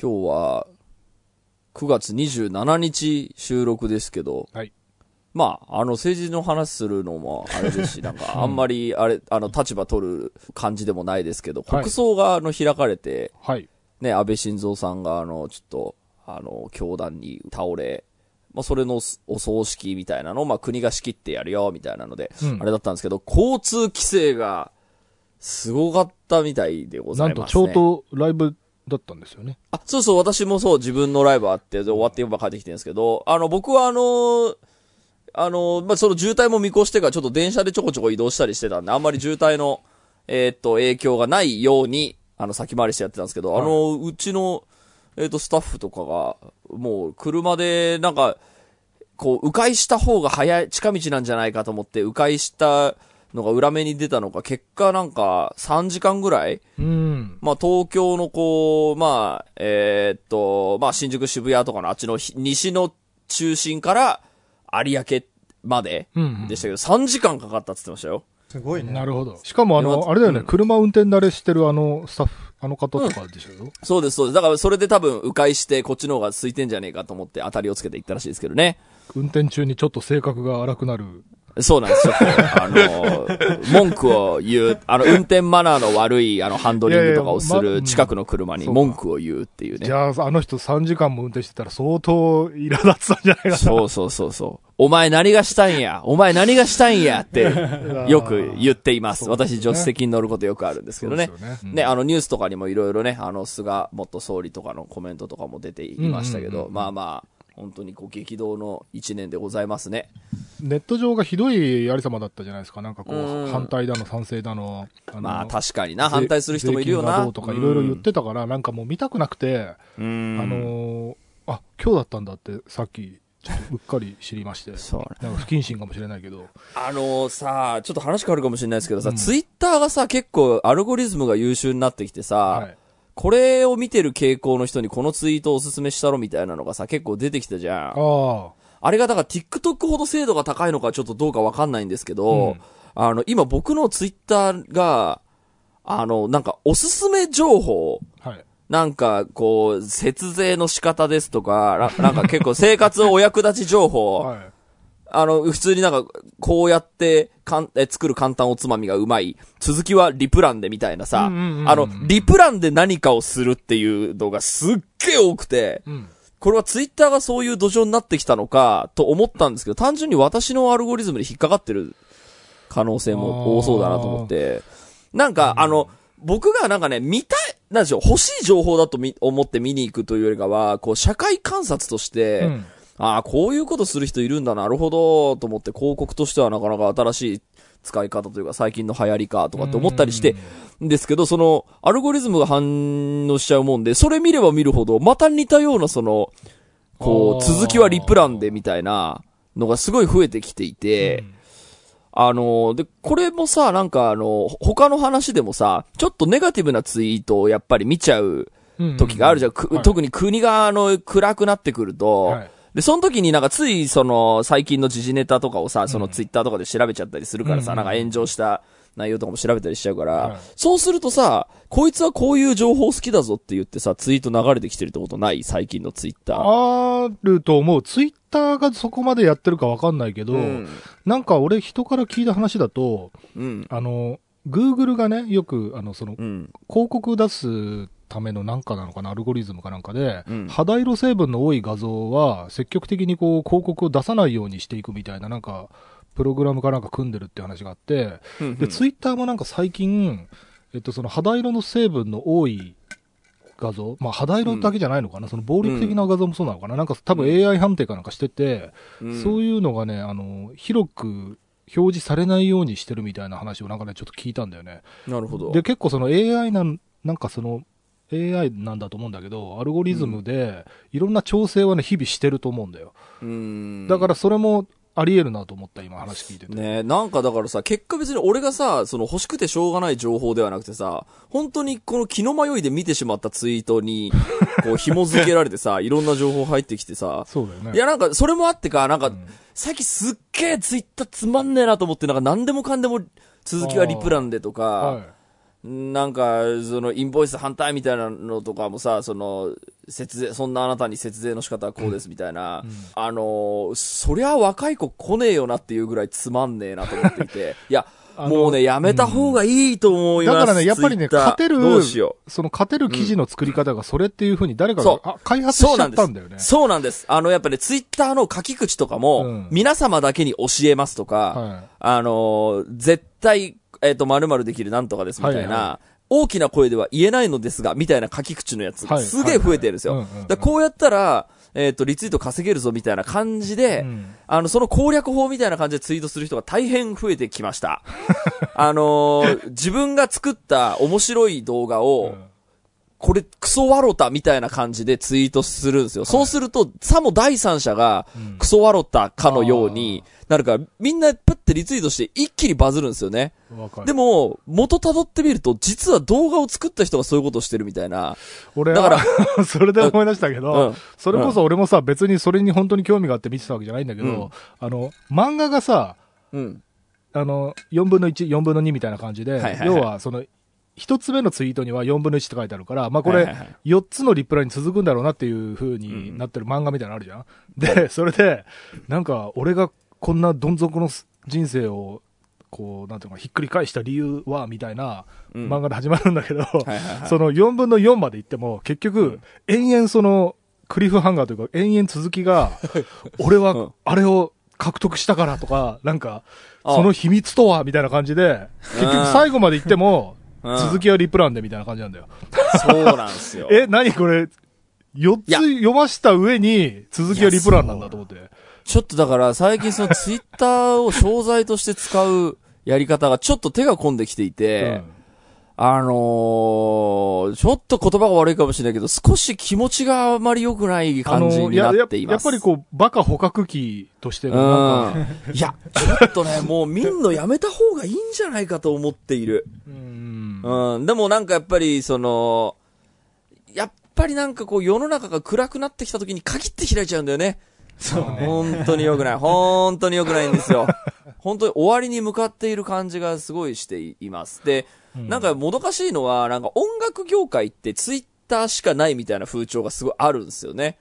今日は9月27日収録ですけど、はい。まあ、あの政治の話するのもあれですし、なんか あんまりあれ、あの立場取る感じでもないですけど、はい国葬があの開かれて、はい。ね、安倍晋三さんがあの、ちょっと、あの、教団に倒れ、まあ、それのお葬式みたいなのを、まあ、国が仕切ってやるよ、みたいなので、うんあれだったんですけど、交通規制が、すごかったみたいでござないんますね。と、超党ライブだったんですよね。あ、そうそう、私もそう、自分のライブあって、で終わって今帰ってきてるんですけど、あの、僕はあの、あの、まあ、その渋滞も見越してからちょっと電車でちょこちょこ移動したりしてたんで、あんまり渋滞の、えーっと、影響がないように、あの、先回りしてやってたんですけど、あの、うちの、えーっと、スタッフとかが、もう、車で、なんか、こう、迂回した方が早い、近道なんじゃないかと思って、迂回したのが裏目に出たのか、結果なんか、3時間ぐらいうん。まあ、東京のこう、まあ、えーっと、まあ、新宿渋谷とかのあっちのひ西の中心から有明までうんうんでしたけど、3時間かかったって言ってましたよ。すごいね。なるほど。しかもあの、あれだよね、うん車運転慣れしてるあの、スタッフ、あの方とかでしょ、そうです、そうです。だからそれで多分迂回して、こっちの方が空いてんじゃねえかと思って当たりをつけていったらしいですけどね。運転中にちょっと性格が荒くなる。そうなんです。ちょっと、あの、文句を言う、あの、運転マナーの悪い、あの、ハンドリングとかをする近くの車に文句を言うっていうね。じゃあ、あの人3時間も運転してたら相当苛立つたんじゃないかな。そうそうそうそう。お前何がしたんやお前何がしたんやって、よく言っています。私、助手席に乗ることよくあるんですけどね。ねうんね、あの、ニュースとかにもいろいろね、あの、菅元総理とかのコメントとかも出ていましたけど、まあまあ、本当にこう、激動の一年でございますね。ネット上がひどいありさまだったじゃないですか。なんかこうんう、反対だの、賛成だの。あのまあ、確かにな、反対する人もいるよな。税金がどうとかいろいろ言ってたから、なんかもう見たくなくて、うん。あのーあ、今日だったんだって、さっき、ちょっとうっかり知りまして。そうね。なんか不謹慎かもしれないけど。あのさ、ちょっと話変わるかもしれないですけどさ、うんツイッターがさ、結構アルゴリズムが優秀になってきてさ、はい。これを見てる傾向の人にこのツイートをおすすめしたろみたいなのがさ、結構出てきたじゃん。ああ。あれがだから TikTok ほど精度が高いのかちょっとどうかわかんないんですけど、うんあの、今僕のツイッターが、あの、なんかおすすめ情報、はい。なんかこう、節税の仕方ですとか、ななんか結構生活お役立ち情報、はい。あの、普通になんか、こうやってかんえ作る簡単おつまみがうまい。続きはリプランでみたいなさ、うんうんうんうんあの、リプランで何かをするっていうのがすっげえ多くて、うん。これはツイッターがそういう土壌になってきたのか、と思ったんですけど、単純に私のアルゴリズムで引っかかってる可能性も多そうだなと思って、なんか、あの、僕がなんかね、見たい、なんでしょう、欲しい情報だとみ思って見に行くというよりかは、こう、社会観察として、うんああ、こういうことする人いるんだ、なるほど、と思って、広告としてはなかなか新しい使い方というか、最近の流行りか、とかって思ったりして、ん。ですけど、その、アルゴリズムが反応しちゃうもんで、それ見れば見るほど、また似たような、その、こう、続きはリプランでみたいなのがすごい増えてきていて、あの、で、これもさ、なんかあの、他の話でもさ、ちょっとネガティブなツイートをやっぱり見ちゃううん時があるじゃん。特に国があの、暗くなってくると、はいで、その時になんかついその最近の時事ネタとかをさ、そのツイッターとかで調べちゃったりするからさ、うんなんか炎上した内容とかも調べたりしちゃうから、はいそうするとさ、こいつはこういう情報好きだぞって言ってさ、ツイート流れてきてるってことない？最近のツイッター。あると思う。ツイッターがそこまでやってるかわかんないけど、うん。なんか俺人から聞いた話だと、うん。あの、Google がね、よく、あの、その、うん。広告出すためのなんかなのかな、アルゴリズムかなんかで、うん。肌色成分の多い画像は積極的にこう広告を出さないようにしていくみたいななんか、プログラムかなんか組んでるって話があって、で、ツイッターもなんか最近、えっと、その肌色の成分の多い画像、まあ肌色だけじゃないのかな、その暴力的な画像もそうなのかな、なんか多分 AI 判定かなんかしてて、うん。そういうのがね、あの、広く表示されないようにしてるみたいな話をなんかね、ちょっと聞いたんだよね。なるほど。で、結構その AI なん、なんかその、AI なんだと思うんだけど、アルゴリズムで、いろんな調整はね、日々してると思うんだよ。うん。だからそれもあり得るなと思った、今話聞いてて。ねなんかだからさ、結果別に俺がさ、その欲しくてしょうがない情報ではなくてさ、本当にこの気の迷いで見てしまったツイートに、こう 紐付けられてさ、いろんな情報入ってきてさ、そうだよね。いやなんかそれもあってか、なんか、んさっきすっげえツイッターつまんねえなと思って、なんか何でもかんでも続きはリプランでとか、はい。なんか、その、インボイス反対みたいなのとかもさ、その、節税、そんなあなたに節税の仕方はこうですみたいな、あのーそりゃ若い子来ねえよなっていうぐらいつまんねえなと思っていて、いや、もうね、やめた方がいいと思います。だからね、やっぱりね、勝てるどうしよ、その勝てる記事の作り方がそれっていうふうに誰かそうがあ開う。発しちゃったんだよね。そうなんです。あの、やっぱり、ね、ツイッターの書き口とかも、うん皆様だけに教えますとか、はいあのー絶対、えっ、と、〇〇できるなんとかですみたいな、はいは大きな声では言えないのですが、みたいな書き口のやつがはいすげえ増えてるんですよ。だこうやったら、えっ、と、リツイート稼げるぞみたいな感じで、うん。あの、その攻略法みたいな感じでツイートする人が大変増えてきました。あのー自分が作った面白い動画を、これクソワロタみたいな感じでツイートするんですよ。そうすると、さも第三者がクソワロタかのようになるから、みんなパッてリツイートして一気にバズるんですよね。でも、元辿ってみると、実は動画を作った人がそういうことをしてるみたいな。俺だからら、それで思い出したけど、うんそれこそ俺もさ、別にそれに本当に興味があって見てたわけじゃないんだけど、うんあの、漫画がさ、うん。あの、4分の1、4分の2みたいな感じで、はいはいはい要は、その、一つ目のツイートには4分の1って書いてあるから、まあこれはいはいはい、4つのリプライに続くんだろうなっていう風になってる漫画みたいなのあるじゃん。で、それで、なんか、俺がこんなどん底の人生を、こう、なんていうのか、ひっくり返した理由は、みたいなうん。漫画で始まるんだけど、その4分の4まで行っても、結局、延々その、クリフハンガーというか、延々続きが、俺うん。は、あれを獲得したからとか、なんか、あ。その秘密とはみたいな感じで、結局最後まで行っても、うん続きはリプランでみたいな感じなんだよ。そうなんですよ。え、何これ、4ついや読ました上に、続きはリプランなんだと思って。ちょっとだから最近そのツイッターを商材として使うやり方がちょっと手が込んできていて、あのー、ちょっと言葉が悪いかもしれないけど、少し気持ちがあまり良くないあ感じになっています。ややっぱりこう、バカ捕獲器としてうの、なんか、ん。いや、ちょっとね、もう見んのやめた方がいいんじゃないかと思っている。うんうん。でもなんかやっぱり、その、やっぱりなんかこう世の中が暗くなってきた時に限って開いちゃうんだよね。そうね。本当に良くない。本当に良くないんですよ。本当に終わりに向かっている感じがすごいしています。で、なんかもどかしいのは、なんか音楽業界ってツイッターしかないみたいな風潮がすごいあるんですよね。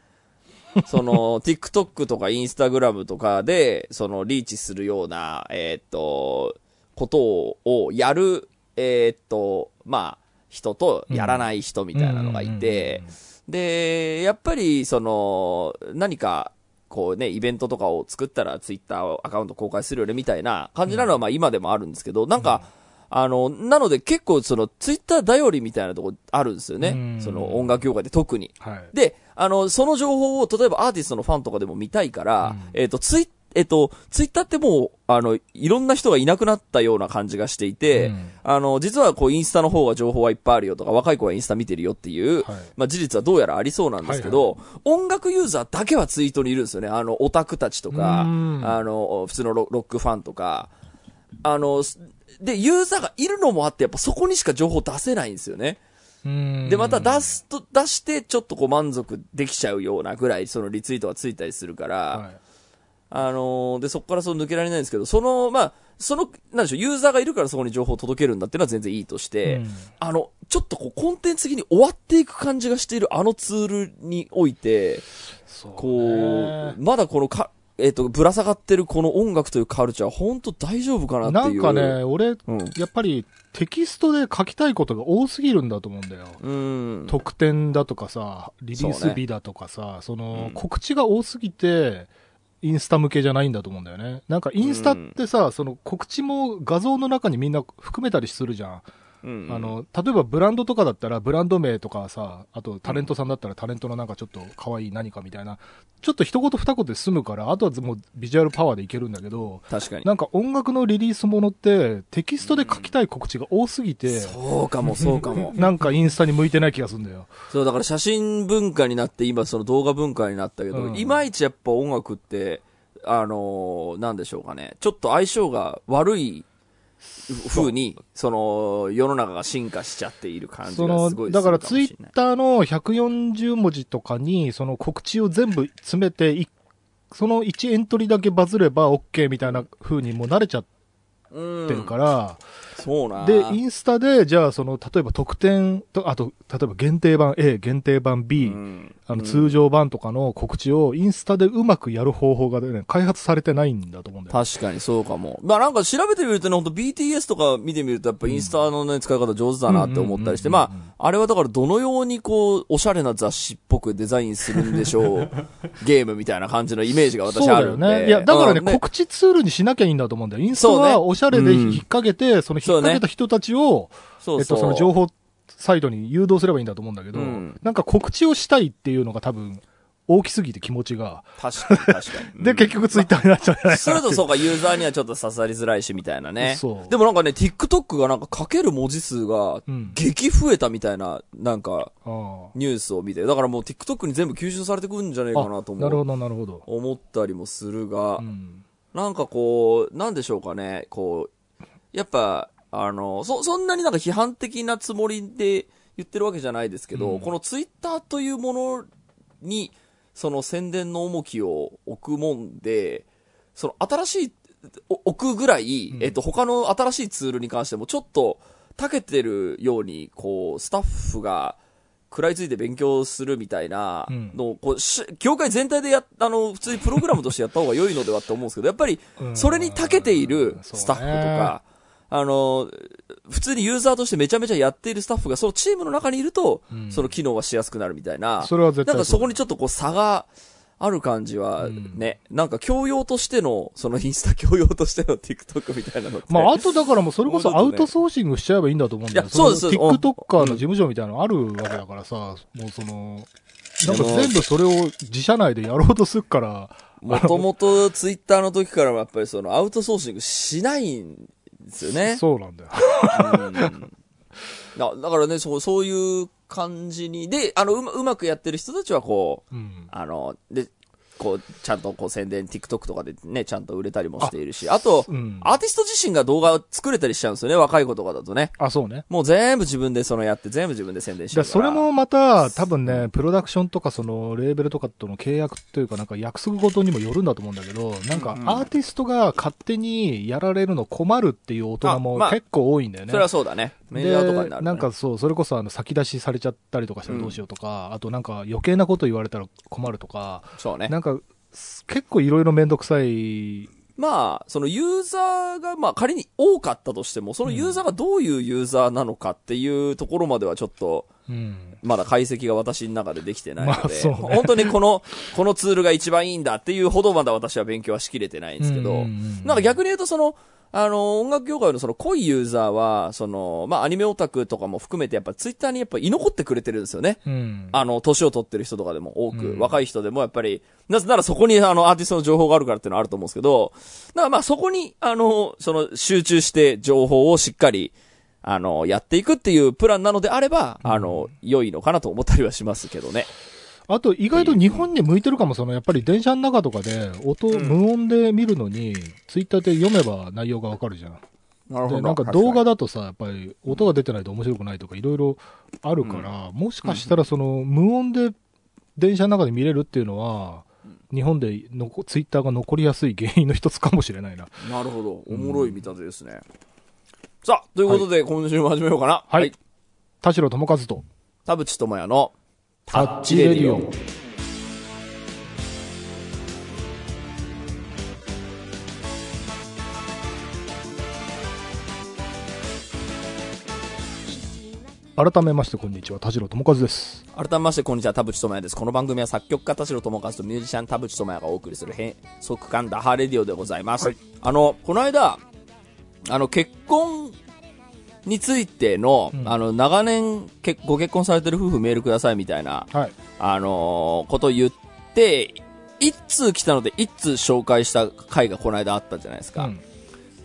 その、TikTok とか Instagram とかで、その、リーチするような、えーっと、ことをやる、えーっと、まあ、人とやらない人みたいなのがいて、で、やっぱり、その、何か、こうね、イベントとかを作ったらツイッターアカウント公開するよねみたいな感じなのはまあ今でもあるんですけど、なんか、あの、なので結構そのツイッター頼りみたいなとこあるんですよね。うんその音楽業界で特に。はい。で、あの、その情報を例えばアーティストのファンとかでも見たいから、えっ、と、ツイえっ、と、ツイッターってもう、あの、いろんな人がいなくなったような感じがしていて、うん。あの、実はこう、インスタの方が情報はいっぱいあるよとか、若い子はインスタ見てるよっていう、はい。まあ事実はどうやらありそうなんですけど、音楽ユーザーだけはツイートにいるんですよね。あの、オタクたちとか、うん。あの、普通のロロックファンとか、あの、すで、ユーザーがいるのもあって、やっぱそこにしか情報出せないんですよね。うん。で、また出すと、出して、ちょっとこう満足できちゃうようなぐらい、そのリツイートがついたりするから、はいあのーで、そこからその抜けられないんですけど、その、まあ、その、なんでしょう、ユーザーがいるからそこに情報を届けるんだっていうのは全然いいとして、うんあの、ちょっとこう、コンテンツ的に終わっていく感じがしているあのツールにおいて、そうねこう、まだこのか、えっ、と、ぶら下がってるこの音楽というカルチャー、本当大丈夫かなっていう。なんかね、俺、うん。やっぱりテキストで書きたいことが多すぎるんだと思うんだよ。うん。特典だとかさ、リリース日だとかさ、その、うん告知が多すぎて、インスタ向けじゃないんだと思うんだよね。なんかインスタってさ、その告知も画像の中にみんな含めたりするじゃん。うんあ、の、例えばブランドとかだったら、ブランド名とかさ、あとタレントさんだったらタレントのなんかちょっと可愛い何かみたいな、ちょっと一言二言で済むから、あとはもうビジュアルパワーでいけるんだけど、確かに。なんか音楽のリリースものって、テキストで書きたい告知が多すぎて、そうかも、そうかも。なんかインスタに向いてない気がするんだよ。そう、だから写真文化になって、今その動画文化になったけど、うんいまいちやっぱ音楽って、あのーなんでしょうかね。ちょっと相性が悪い風に、その、世の中が進化しちゃっている感じがすごい、だからツイッターの140文字とかに、その告知を全部詰めて、いその1エントリーだけバズれば OK みたいな風にもう慣れちゃってるから、そうなで、インスタで、じゃあその、例えば特典と、あと、例えば限定版 A、限定版 B、うんあの、通常版とかの告知をインスタでうまくやる方法がね、開発されてないんだと思うんだよ。確かにそうかも。まあなんか調べてみるとね、ほんと BTS とか見てみるとやっぱインスタのね、使い方上手だなって思ったりして、まあ、あれはだからどのようにこう、おしゃれな雑誌っぽくデザインするんでしょう、ゲームみたいな感じのイメージが私そうだよあるんで。ね。いや、だからね、うん告知ツールにしなきゃいいんだと思うんだよ。インスタそうねはおしゃれで引っ掛けて、その引っ掛けた人たちを、そうそう。えっと、その情報サイトに誘導すればいいんだと思うんだけど、うんなんか告知をしたいっていうのが多分、大きすぎて気持ちが。確かに確かに。で、うん結局ツイッターになっちゃうんじゃないかなっていう。それとそうか、ユーザーにはちょっと刺さりづらいし、みたいなね。そうでもなんかね、TikTok がなんか書ける文字数がうん、激増えたみたいな、なんか、あニュースを見て。だからもう TikTok に全部吸収されてくんじゃねえあかなと思う。なるほど、なるほど。思ったりもするが、うん。なんかこう、なんでしょうかね、こう、やっぱ、あの、そ、そんなになんか批判的なつもりで言ってるわけじゃないですけど、うん。このツイッターというものに、その宣伝の重きを置くもんで、その新しい、お置くぐらい、うん。えっと、他の新しいツールに関してもちょっと、長けてるように、こう、スタッフが、食らいついて勉強するみたいなのを、こうし業界全体でや、あの、普通にプログラムとしてやった方が良いのではって思うんですけど、やっぱり、うん。それに長けているスタッフとか、あの、普通にユーザーとしてめちゃめちゃやっているスタッフがそのチームの中にいると、うん。その機能がしやすくなるみたいな、それは絶対なんかそこにちょっとこう差がある感じはうん。ね、なんか教養としての、そのインスタ教養としての TikTok みたいなのって。まあ、あとだからもうそれこそアウトソーシングしちゃえばいいんだと思うんだよ。いやそうです TikToker の事務所みたいなのあるわけだからさ、もうその、なんか全部それを自社内でやろうとするから、もともとツイッターの時からもやっぱりそのアウトソーシングしないんですよね。そうなんだよ。うん だだからね、そう、そういう感じに、で、あの、うま、うまくやってる人たちはこう、うん。あの、で、こう、ちゃんとこう宣伝、TikTok とかでね、ちゃんと売れたりもしているし、あと、うんアーティスト自身が動画を作れたりしちゃうんですよね、若い子とかだとね。あ、そうね。もう全部自分でそのやって、全部自分で宣伝してるから。それもまた、多分ね、プロダクションとか、その、レーベルとかとの契約というか、なんか約束ごとにもよるんだと思うんだけど、なんかう、んアーティストが勝手にやられるの困るっていう大人もあまあ結構多いんだよね。それはそうだね。メジャーとかになる、ね。でなんかそう、それこそあの先出しされちゃったりとかしたらどうしようとか、あとなんか余計なこと言われたら困るとか、そうね。なんかす結構いろいろめんどくさい、まあ、そのユーザーが、まあ仮に多かったとしても、そのユーザーがどういうユーザーなのかっていうところまではちょっと、うん。まだ解析が私の中でできてないので、まあね本当にこの、このツールが一番いいんだっていうほどまだ私は勉強はしきれてないんですけど、うんうんうんなんか逆に言うとその、あの、音楽業界のその濃いユーザーは、その、まあアニメオタクとかも含めてやっぱツイッターにやっぱ居残ってくれてるんですよね。うん。あの、年を取ってる人とかでも多く、うん若い人でもやっぱり、なぜならそこにあの、アーティストの情報があるからっていうのはあると思うんですけど、だからまあそこに、あの、その、集中して情報をしっかり、あの、やっていくっていうプランなのであれば、あの、良いのかなと思ったりはしますけどね。あと意外と日本に向いてるかも、そのやっぱり電車の中とかで音、無音で見るのに、ツイッターで読めば内容がわかるじゃん。なで、なんか動画だとさ、やっぱり音が出てないと面白くないとかいろいろあるから、もしかしたらその無音で電車の中で見れるっていうのは、日本でのこツイッターが残りやすい原因の一つかもしれないな。なるほど。おもろい見立てですね。さあ、ということで、今週も始めようかな。はい。田代智和と。田淵智也のタッチレディオ。改めましてこんにちは、田代智和です。改めまして、こんにちは、田淵智也です。この番組は作曲家田代智和とミュージシャン田淵智也がお送りする変則感ダハレディオでございます。あの、この間、あの、結婚についての、うんあの、長年けご結婚されてる夫婦メールくださいみたいな、はい。あのーことを言って、一通来たので一通紹介した回がこの間あったじゃないですか。うん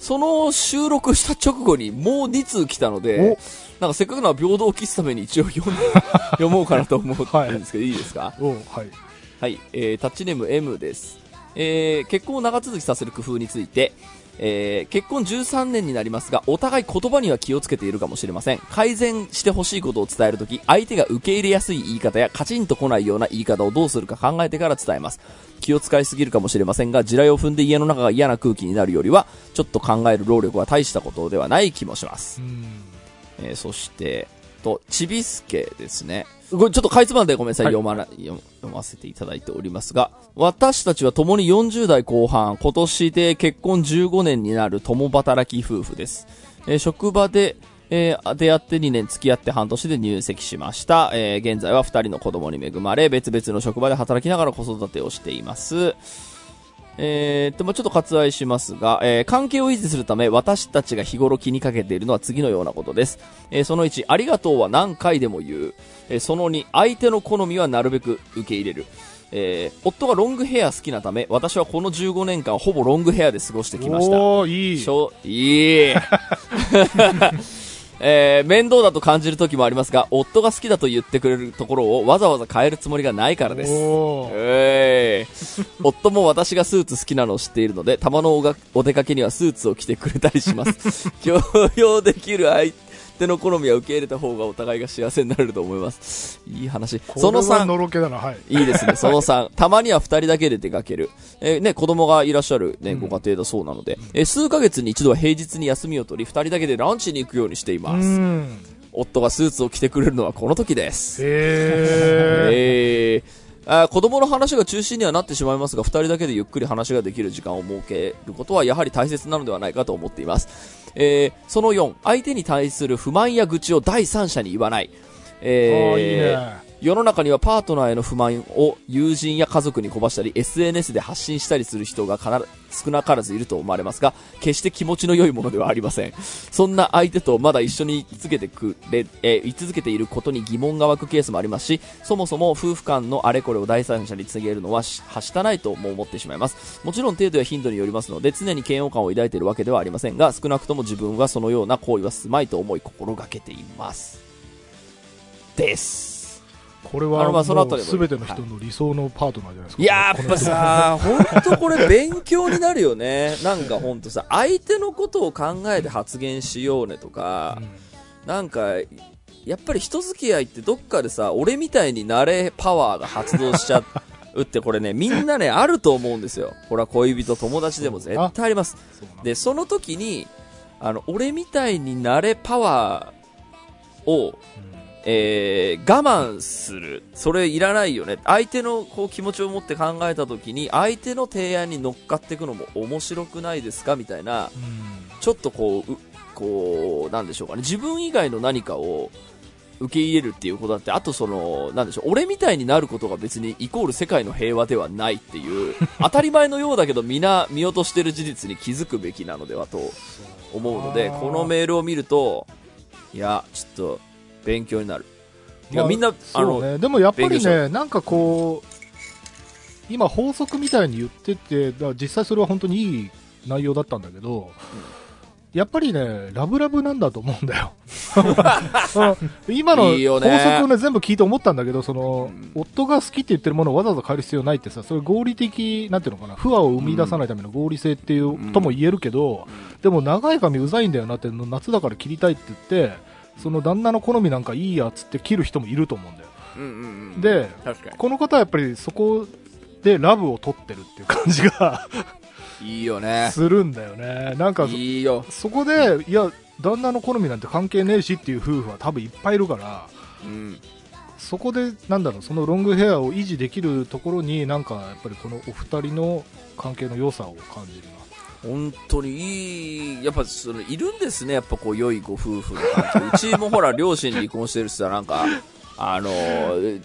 その収録した直後にもう2通来たので、なんかせっかくなら平等を期すために一応読 読もうかなと思ってるんですけど、い、いですか？おはい。はい、えー、タッチネーム M です。えー、結婚を長続きさせる工夫について、えー、結婚13年になりますが、お互い言葉には気をつけているかもしれません。改善してほしいことを伝えるとき、相手が受け入れやすい言い方やカチンと来ないような言い方をどうするか考えてから伝えます。気を使いすぎるかもしれませんが、地雷を踏んで家の中が嫌な空気になるよりは、ちょっと考える労力は大したことではない気もします。うん。えーそして、と、ちびすけですね。これちょっとかいつまんでごめんなさい、はい読まな、読読ませていただいておりますが、私たちは共に40代後半、今年で結婚15年になる共働き夫婦です。えー職場で、えー出会って2年付き合って半年で入籍しました。えー現在は2人の子供に恵まれ、別々の職場で働きながら子育てをしています。えーっと、まあちょっと割愛しますが、えー関係を維持するため、私たちが日頃気にかけているのは次のようなことです。えーその1、ありがとうは何回でも言う。えーその2、相手の好みはなるべく受け入れる。えー夫がロングヘア好きなため、私はこの15年間ほぼロングヘアで過ごしてきました。おー、いいし。ょいい えー面倒だと感じる時もありますが、夫が好きだと言ってくれるところをわざわざ変えるつもりがないからです。えー、夫も私がスーツ好きなのを知っているので、たまのお出かけにはスーツを着てくれたりします。共用できる相手の好みは受け入れた方がお互いが幸せになれると思います。いい話。その3、これはのろけだな、はい。いいですね。その3、たまには2人だけで出かける。えーね、子供がいらっしゃる、ね、ご家庭だそうなので、えー数ヶ月に一度は平日に休みを取り、2人だけでランチに行くようにしていうます。ん。夫がスーツを着てくれるのはこの時です。へー。えーあー子供の話が中心にはなってしまいますが、二人だけでゆっくり話ができる時間を設けることはやはり大切なのではないかと思っています。えーその4、相手に対する不満や愚痴を第三者に言わない。えーいいね。世の中にはパートナーへの不満を友人や家族にこばしたり SNS で発信したりする人が必少なからずいると思われますが決して気持ちの良いものではありません。そんな相手とまだ一緒に居続けてくれ、えー居続けていることに疑問が湧くケースもありますしそもそも夫婦間のあれこれを第三者に告げるのははしたないとも思ってしまいます。もちろん程度や頻度によりますので常に嫌悪感を抱いているわけではありませんが少なくとも自分はそのような行為はすまいと思い心がけています。です。これはもう全ての人の理想のパートナーじゃないですか。いやーやっぱさ、本当これ勉強になるよね。なんか本当さ、相手のことを考えて発言しようねとか、なんか、やっぱり人付き合いってどっかでさ、俺みたいになれパワーが発動しちゃうってこれね、みんなね、あると思うんですよ。これは恋人、友達でも絶対あります。で、その時に、あの、俺みたいになれパワーを、えー我慢する。それいらないよね。相手のこう気持ちを持って考えた時に、相手の提案に乗っかっていくのも面白くないですか？みたいな、うんちょっとこう、うこう、なんでしょうかね。自分以外の何かを受け入れるっていうことだって、あとその、なんでしょう、俺みたいになることが別にイコール世界の平和ではないっていう、当たり前のようだけど皆見落としてる事実に気づくべきなのではと思うので、このメールを見ると、いや、ちょっと、勉強になる。みんな、あの、ね、でもやっぱりね、なんかこう、今、法則みたいに言ってて、だ実際それは本当にいい内容だったんだけど、やっぱりね、ラブラブなんだと思うんだよ。う ん今の法ね。則をね、全部聞いて思ったんだけど、その、うん。夫が好きって言ってるものをわざわざ変える必要ないってさ、それ合理的、なんていうのかな、不和を生み出さないための合理性っていう、うん。とも言えるけど、でも長い髪うざいんだよなって、夏だから切りたいって言って、その旦那の好みなんかいいやっつって切る人もいると思うんだよ。うんうんうん、で、この方はやっぱりそこでラブを取ってるっていう感じがに。いいよね。するんだよね。なんかそ、いいよ。そこで、いや、旦那の好みなんて関係ねえしっていう夫婦は多分いっぱいいるから、うん。そこで、なんだろう、そのロングヘアを維持できるところに、なんかやっぱりこのお二人の関係の良さを感じるな。本当にいい、やっぱそのいるんですね、やっぱこう良いご夫婦の感じ。うちもほら、両親離婚してるしさ、なんか、あの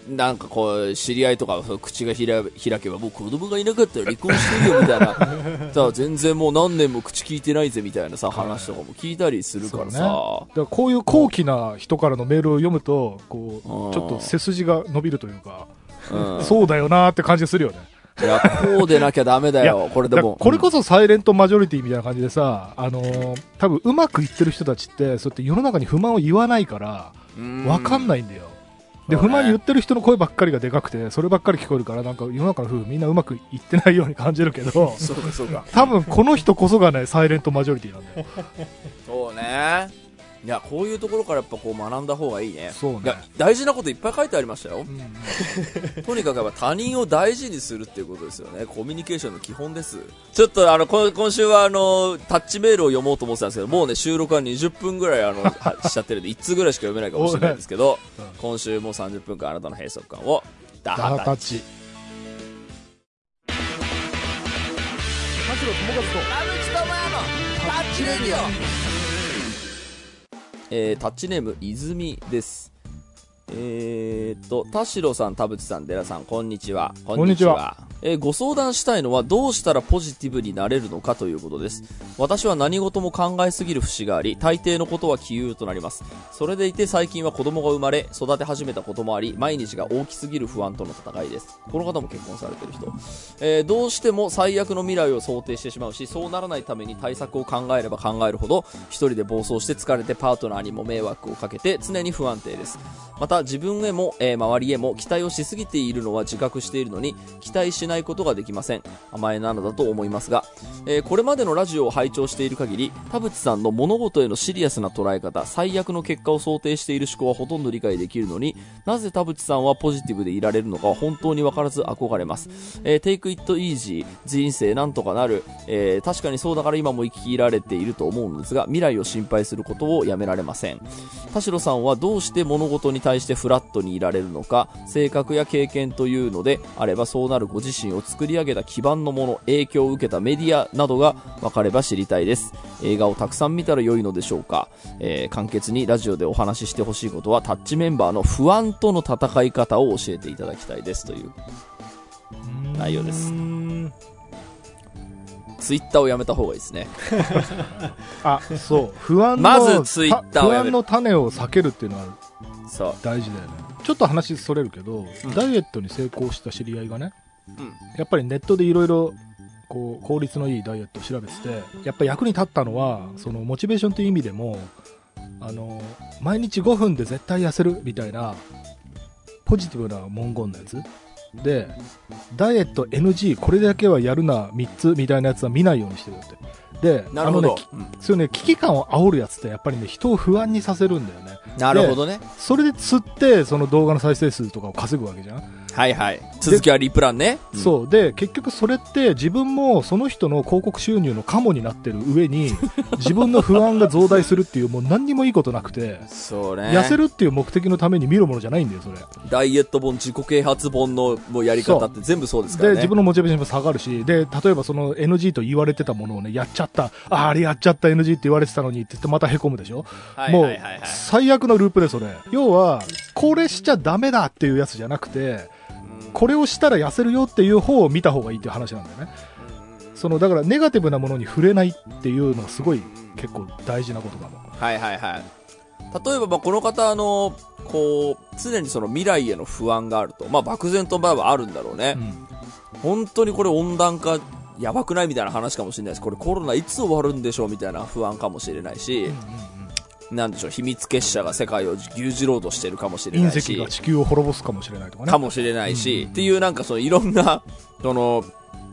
なんかこう、知り合いとか、口が開開けば、もう子供がいなかったら離婚してるよみたいな、さあ全然もう何年も口聞いてないぜみたいなさ、話とかも聞いたりするからさ、だからこういう高貴な人からのメールを読むと、こうちょっと背筋が伸びるというか、うん、そうだよなーって感じするよね。いや、こうでなきゃダメだよ、これでも。これこそサイレントマジョリティみたいな感じでさ、あのー多分うまくいってる人たちって、そうやって世の中に不満を言わないから、わかんい。ないんだよ。で、ね不満言ってる人の声ばっかりがでかくて、そればっかり聞こえるから、なんか世の中の夫婦みんなうまくいってないように感じるけど、そうか、そうか。多分この人こそがね、サイレントマジョリティなんだよ。そうね。いや、こういうところからやっぱこう学んだ方がいいね。そうねいや、大事なこといっぱい書いてありましたよ。うん とにかくやっぱ他人を大事にするっていうことですよね。コミュニケーションの基本です。ちょっとあの、こ今週はあの、タッチメールを読もうと思ってたんですけど、もうね、収録は20分ぐらいあの、は しちゃってるんで、1通ぐらいしか読めないかもしれないですけどうん、今週も30分間あなたの閉塞感を、ダダハタッチ。ハタッチ。田代友和とタッチレディえー、タッチネーム、泉です。えーっと、田代さん、田淵さん、寺さん、こんにちは。こんにちはえーご相談したいのは、どうしたらポジティブになれるのかということです。私は何事も考えすぎる節があり、大抵のことは杞憂となります。それでいて最近は子供が生まれ、育て始めたこともあり、毎日が大きすぎる不安との戦いです。この方も結婚されてる人。えーどうしても最悪の未来を想定してしまうし、そうならないために対策を考えれば考えるほど、一人で暴走して疲れてパートナーにも迷惑をかけて常に不安定です。また自分へも、えー周りへも期待をしすぎているのは自覚しているのに、期待しないことができません。甘えなのだと思いますが、えーこれまでのラジオを拝聴している限り、田淵さんの物事へのシリアスな捉え方、最悪の結果を想定している思考はほとんど理解できるのに、なぜ田淵さんはポジティブでいられるのかは本当に分からず憧れます。えー、Take it easy 人生なんとかなる、えー確かにそうだから今も生きられていると思うのですが未来を心配することをやめられません田代さんはどうして物事に対してフラットにいられるのか性格や経験というのであればそうなるご自身を作り上げた基盤のもの影響を受けたメディアなどが分かれば知りたいです。映画をたくさん見たら良いのでしょうか、えー簡潔にラジオでお話ししてほしいことはタッチメンバーの不安との戦い方を教えていただきたいです。という内容です。ツイッターをやめた方がいいですね。あ、そう。不安の、まずツイッターを不安の種を避けるっていうのはそう大事だよね。ちょっと話それるけど、うんダイエットに成功した知り合いがね、うんやっぱりネットでいろいろ、こう、効率のいいダイエットを調べてて、やっぱり役に立ったのは、その、モチベーションという意味でも、あの、毎日5分で絶対痩せるみたいな、ポジティブな文言のやつ。で、ダイエット NG、これだけはやるな、3つみたいなやつは見ないようにしてるって。で、なるほど、あのね、そういうね、危機感を煽るやつってやっぱりね、人を不安にさせるんだよね。なるほどね。それで釣って、その動画の再生数とかを稼ぐわけじゃん、はいはい続きはリプランねそう。で、結局それって自分もその人の広告収入のカモになってる上に、自分の不安が増大するっていう、もう何にもいいことなくて、そうね痩せるっていう目的のために見るものじゃないんだよ、それ。ダイエット本自己啓発本のもうやり方って全部そうですからで、ね自分のモチベーションも下がるし、で、例えばその NG と言われてたものをね、やっちゃった。ああ、あれやっちゃった NG って言われてたのにって言ってまた凹むでしょはいもうはいはいはい、最悪のループでそれ。要は、これしちゃダメだっていうやつじゃなくて、これをしたら痩せるよっていう方を見た方がいいっていう話なんだよね。その、だからネガティブなものに触れないっていうのがすごい結構大事なことかも。はいはいはい例えばまあこの方あのこう常にその未来への不安があるとまあ漠然とまああるんだろうね、うん。本当にこれ温暖化やばくないみたいな話かもしれないしこれコロナいつ終わるんでしょうみたいな不安かもしれないし、なんでしょう秘密結社が世界を牛耳ろうとしてるかもしれないし隕石が地球を滅ぼすかもしれないとかね。かもしれないし、っていうなんかそのいろんな、その、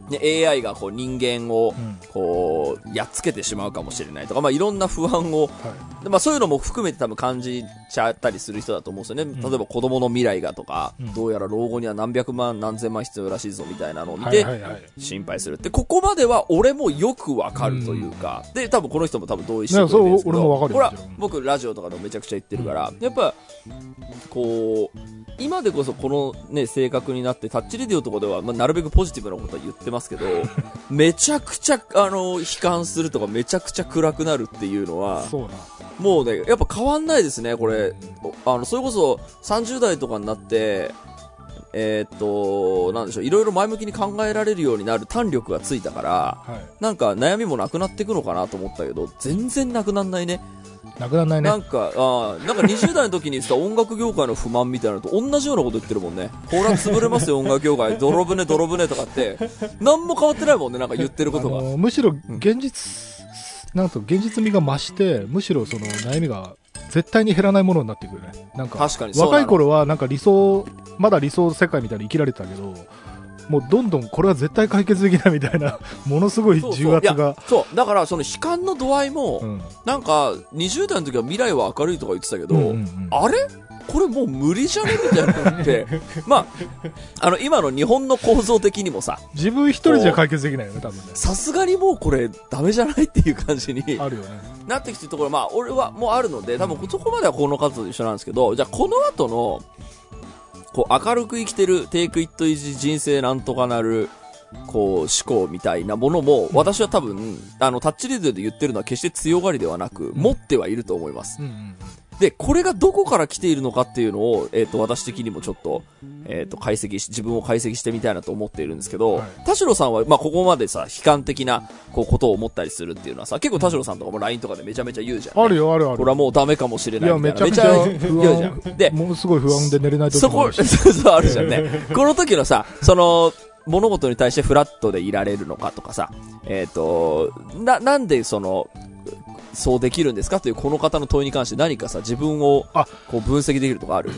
ね、AI がこう人間をうん。こうやっつけてしまうかもしれないとか、まあ、いろんな不安を、はでまあ、そういうのも含めて多分感じちゃったりする人だと思うんですよね、ん。例えば子供の未来がとか、うん。どうやら老後には何百万何千万必要らしいぞみたいなのをい。見て。心配する。ってここまでは俺もよくわかるというか、で多分この人も多分同意してくれてるんですけど俺もわかるよ。ほらもちろん僕ラジオとかでもめちゃくちゃ言ってるから、やっぱこう今でこそこのね性格になってタッチレディオとかでは、まあ、なるべくポジティブなことは言ってますけど めちゃくちゃあの悲観するとかめちゃくちゃ暗くなるっていうのはそうな。もうねやっぱ変わんないですねこれおあのそれこそ30代とかになってえーっと、なんでしょう、いろいろ前向きに考えられるようになる胆力がついたから、はい。なんか悩みもなくなっていくのかなと思ったけど、全然なくなんないね。なくならないねな。んか、あーなんか20代の時にさ、音楽業界の不満みたいなのと同じようなこと言ってるもんね。ほら、潰れますよ、音楽業界。泥船、泥船とかって。何も変わってないもんね、なんか言ってることが。あのむしろ現実、なんと現実味が増して、むしろその悩みが絶対に減らないものになってくるね。なんか、若い頃はなんか理想、まだ理想世界みたいに生きられてたけど、もうどんどんこれは絶対解決できないみたいな、ものすごいそうそう重圧が。そう。だから、その悲観の度合いも、うんなんか、20代の時は未来は明るいとか言ってたけど、うんうんうんあれ？これもう無理じゃね？みたいになって、まあ、あの、今の日本の構造的にもさ、自分一人じゃ解決できないよね、多分ね。さすがにもうこれダメじゃないっていう感じにあるよね。なってきてるところ、まあ、俺はもうあるので、多分そこまではこの方と一緒なんですけど、じゃあこの後の、こう明るく生きてる、テイクイットイジ人生なんとかなる、こう思考みたいなものも、私は多分、あの、タッチリードで言ってるのは決して強がりではなく、持ってはいると思います。うんうんで、これがどこから来ているのかっていうのを、えっ、と、私的にもちょっと、えっ、と、解析し、自分を解析してみたいなと思っているんですけど、はい田代さんは、まあ、ここまでさ、悲観的な、こう、ことを思ったりするっていうのはさ、結構田代さんとかも LINE とかでめちゃめちゃ言うじゃん、あるよ、あるある。これはもうダメかもしれないいや、みたいな。めちゃくちゃめちゃ不言うじゃん。安。で、ものすごい不安で寝れない時そこ。そうそうあるじゃんね。この時のさ、その、物事に対してフラットでいられるのかとかさ、えっ、と、な、なんでその、そうできるんですか？というこの方の問いに関して何かさ、自分をあ。こう分析できるとかある？う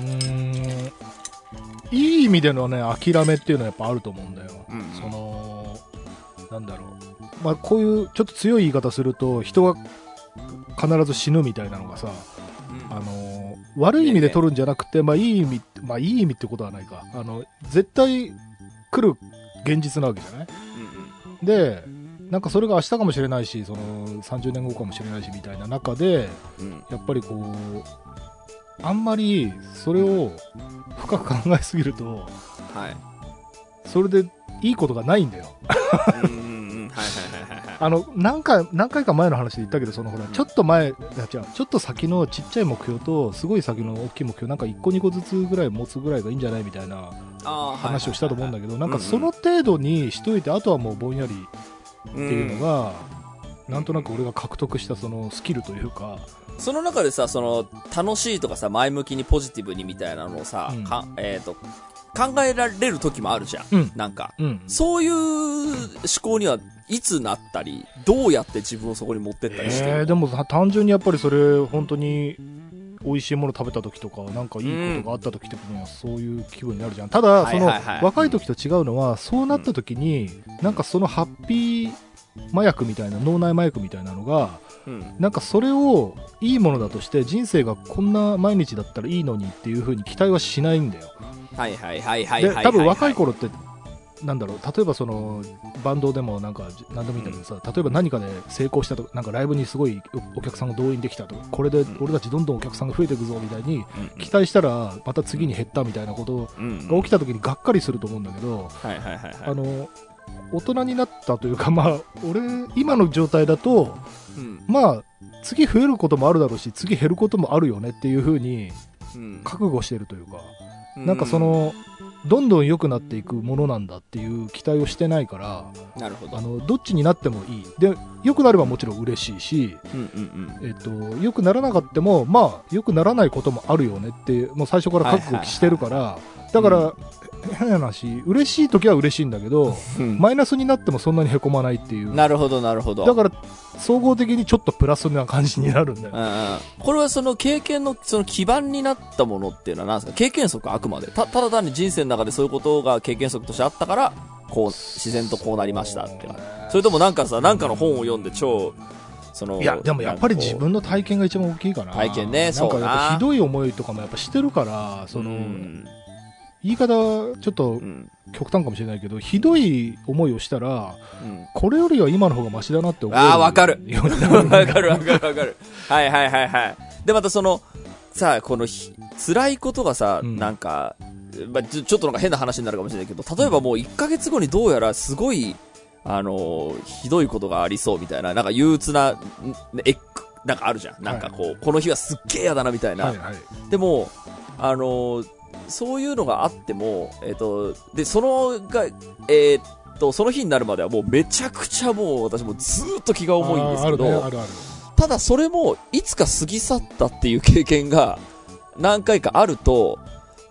ーん。いい意味でのね、諦めっていうのはやっぱあると思うんだよ。うんその、なんだろう。まあ、こういうちょっと強い言い方すると、人は必ず死ぬみたいなのがさ、あの、悪い意味で取るんじゃなくて、まあ、いい意味、まあ、いい意味ってことはないか。あの、絶対来る現実なわけじゃない？で、なんかそれが明日かもしれないし、その30年後かもしれないしみたいな中で、うんうんやっぱりこう、あんまりそれを深く考えすぎると、はい。それでいいことがないんだよ。うんうんうんはいはいはいはいはい。あの、何回、何回か前の話で言ったけど、そのほら、ちょっと前、ちょっと先のちっちゃい目標と、すごい先の大きい目標、なんか1個2個ずつぐらい持つぐらいがいいんじゃないみたいな話をしたと思うんだけど、なんかその程度にしといて、あとはもうぼんやりっっていうのが、なんとなく俺が獲得したそのスキルというか、その中でさ、その、楽しいとかさ、前向きにポジティブにみたいなのをさ、うんかえっ、と、考えられる時もあるじゃん。うんなんか。うん。そういう思考にはいつなったり、どうやって自分をそこに持ってったりしてえー、でもさ単純にやっぱりそれ本当に美味しいもの食べた時とかなんかいいことがあった時とかにはそういう気分になるじゃん。ただそのはいはい。はい若い時と違うのはそうなった時になんかそのハッピー麻薬みたいな脳内麻薬みたいなのがうん。なんかそれをいいものだとして人生がこんな毎日だったらいいのにっていう風に期待はしないんだよ。はいはいはいはいはいはい。で多分若い頃ってなんだろう例えばそのバンドでもなんか何でもいいん。だけどさ、例えば何かで成功したとかなんかライブにすごいおお客さんが動員できたとかこれでん俺たちどんどんお客さんが増えていくぞみたいにうん。期待したらまた次に減ったみたいなことうん。が起きた時にがっかりすると思うんだけど。あの大人になったというか まあ俺今の状態だとうん。まあ次増えることもあるだろうし次減ることもあるよねっていう風にうん。覚悟してるというか、なんかそ、のどんどん良くなっていくものなんだっていう期待をしてないからうんなるほど。あのどっちになってもいいで良くなればもちろん嬉しいし、うんうんうん。えっと良くならなかったもまあ良くならないこともあるよねってもう最初から覚悟してるから、だから、う変な話嬉しい時は嬉しいんだけどうん。マイナスになってもそんなにへこまないっていう。なるほどなるほど。だから総合的にちょっとプラスな感じになるんだよ、うんうん。これはその経験のその基盤になったものっていうのは何ですか？経験則あくまで。たただ単に人生の中でそういうことが経験則としてあったからこう自然とこうなりましたっていう。それともなんかさなんかの本を読んで超そのいやでもやっぱり自分の体験が一番大きいかな。体験ねなんかそうな。やっぱひどい思いとかもやっぱしてるからその、うん言い方ちょっとうん極端かもしれないけどひどい思いをしたらうんこれよりは今の方がマシだなって思うあーわかるわかるわかるわかる。はいはいはいはい。で、またその、さあ、このひ、辛いことがさ、うんなんか、まあ、ちょっとなんか変な話になるかもしれないけど、例えばもう1ヶ月後にどうやらすごい、あのーひどいことがありそうみたいな、なんか憂鬱な、んえなんかあるじゃん。なんかこう、この日はすっげえ嫌だなみたいな。はいはいでも、あのーそういうのがあっても、えっ、と、で、そのが、えーっと、その日になるまではもうめちゃくちゃもう私もずーっと気が重いんですけど、ねあるある。ただそれもいつか過ぎ去ったっていう経験が何回かあると、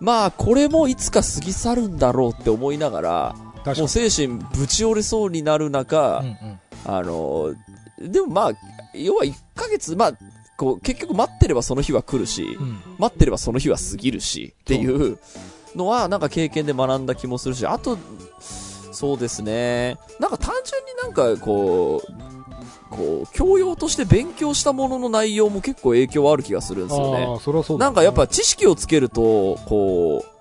まあこれもいつか過ぎ去るんだろうって思いながら、もう精神ぶち折れそうになる中、うんうん。あの、でもまあ、要は1ヶ月、まあ、こう結局待ってればその日は来るし、うん待ってればその日は過ぎるしっていう、のは、なんか経験で学んだ気もするし、あと、そうですね。なんか単純になんかこう、こう、教養として勉強したものの内容も結構影響ある気がするんですよね。そそうだなんかやっぱ知識をつけると、こう、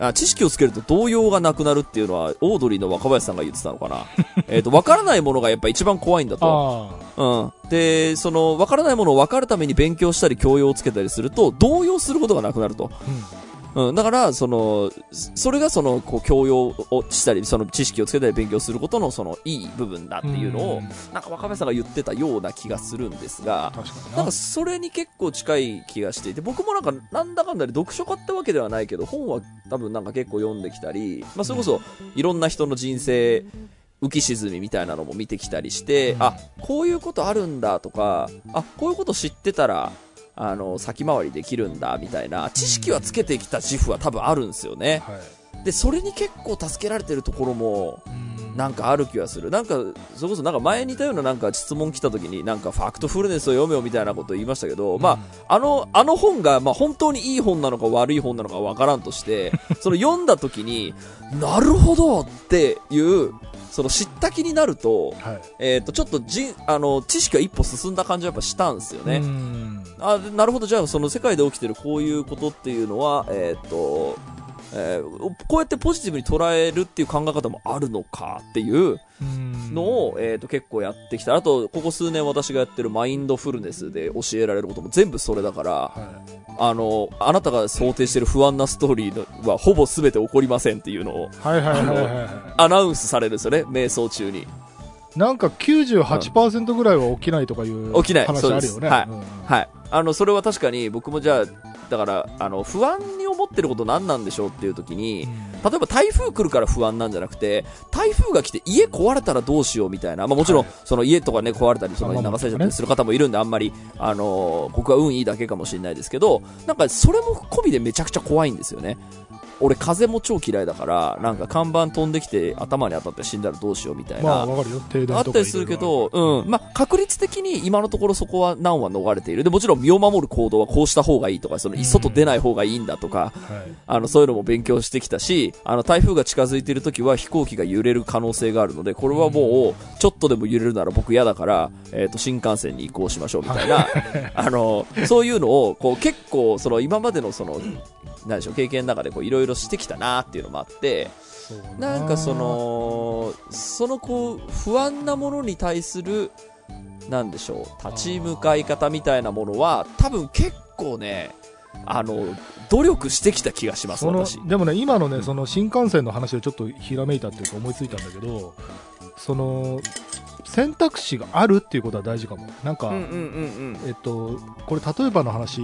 あ知識をつけると動揺がなくなるっていうのは、オードリーの若林さんが言ってたのかな。えっと、わからないものがやっぱ一番怖いんだと。あうん。で、その、わからないものを分かるために勉強したり教養をつけたりすると、動揺することがなくなると。あ、うん。うん。だから、その、それがその、こう、教養をしたり、その知識をつけたり勉強することの、その、いい部分だっていうのをうん、なんか若林さんが言ってたような気がするんですが、ななんか。それに結構近い気がしていて、僕もなんかなんだかんだで読書家ってわけではないけど、本は多分なんか結構読んできたり、まあそれこそいろんな人の人生浮き沈みみたいなのも見てきたりして、うんあ、こういうことあるんだとか、あ、こういうこと知ってたら、あの、先回りできるんだみたいな、知識はつけてきた自負は多分あるんですよね。はい。で、それに結構助けられてるところも、うんなんかある気がする。なんか、それこそなんか前に似たようななんか質問来た時になんかファクトフルネスを読めよみたいなことを言いましたけど、まあ、あの、あの本が、まあ本当にいい本なのか悪い本なのかわからんとして、その読んだ時に、なるほどっていう、その知った気になると、はい。えっ、と、ちょっとじ、あの、知識が一歩進んだ感じはやっぱしたんですよね。うんあでなるほど、じゃあその世界で起きてるこういうことっていうのは、えーっと、えーこうやってポジティブに捉えるっていう考え方もあるのかっていううんのを、えーっと結構やってきた。あと、ここ数年私がやってるマインドフルネスで教えられることも全部それだから、はあの、あなたが想定してる不安なストーリーはほぼ全て起こりませんっていうのをアナウンスされるんですよね、瞑想中に。い。なんか98%ぐらいは起きないとかいう起きない話あるよね。そうですはいうんはい。あの、それは確かに僕もじゃあ、だから、あの、不安に思ってること何なんでしょうっていう時に、例えば台風来るから不安なんじゃなくて、台風が来て家壊れたらどうしようみたいな、まあもちろん、はいその家とかね、壊れたり、その流されちゃったりする方もいるんで、あんまり、あのー僕は運いいだけかもしれないですけど、なんかそれも込みでめちゃくちゃ怖いんですよね。俺風も超嫌いだから、なんか看板飛んできて頭に当たって死んだらどうしようみたいな。まあったりするけど、うん。まあ、確率的に今のところそこは難は逃れている。で、もちろん身を守る行動はこうした方がいいとか、その、うん外出ない方がいいんだとか、はい。あの、そういうのも勉強してきたし、あの、台風が近づいている時は飛行機が揺れる可能性があるので、これはもう、ちょっとでも揺れるなら僕嫌だから、えっ、と、新幹線に移行しましょうみたいな、あの、そういうのを、こう、結構、その、今までのその、なんでしょう、経験の中でこう、いろいろしてきたなっていうのもあって、なんかそ、の、そのこう、不安なものに対する、なんでしょう、立ち向かい方みたいなものは、多分結構ね、あの、努力してきた気がします。でもね、今のね、その新幹線の話でちょっとひらめいたっていうか思いついたんだけど、その、選択肢があるっていうことは大事かも。なんか、えっと、これ例えばの話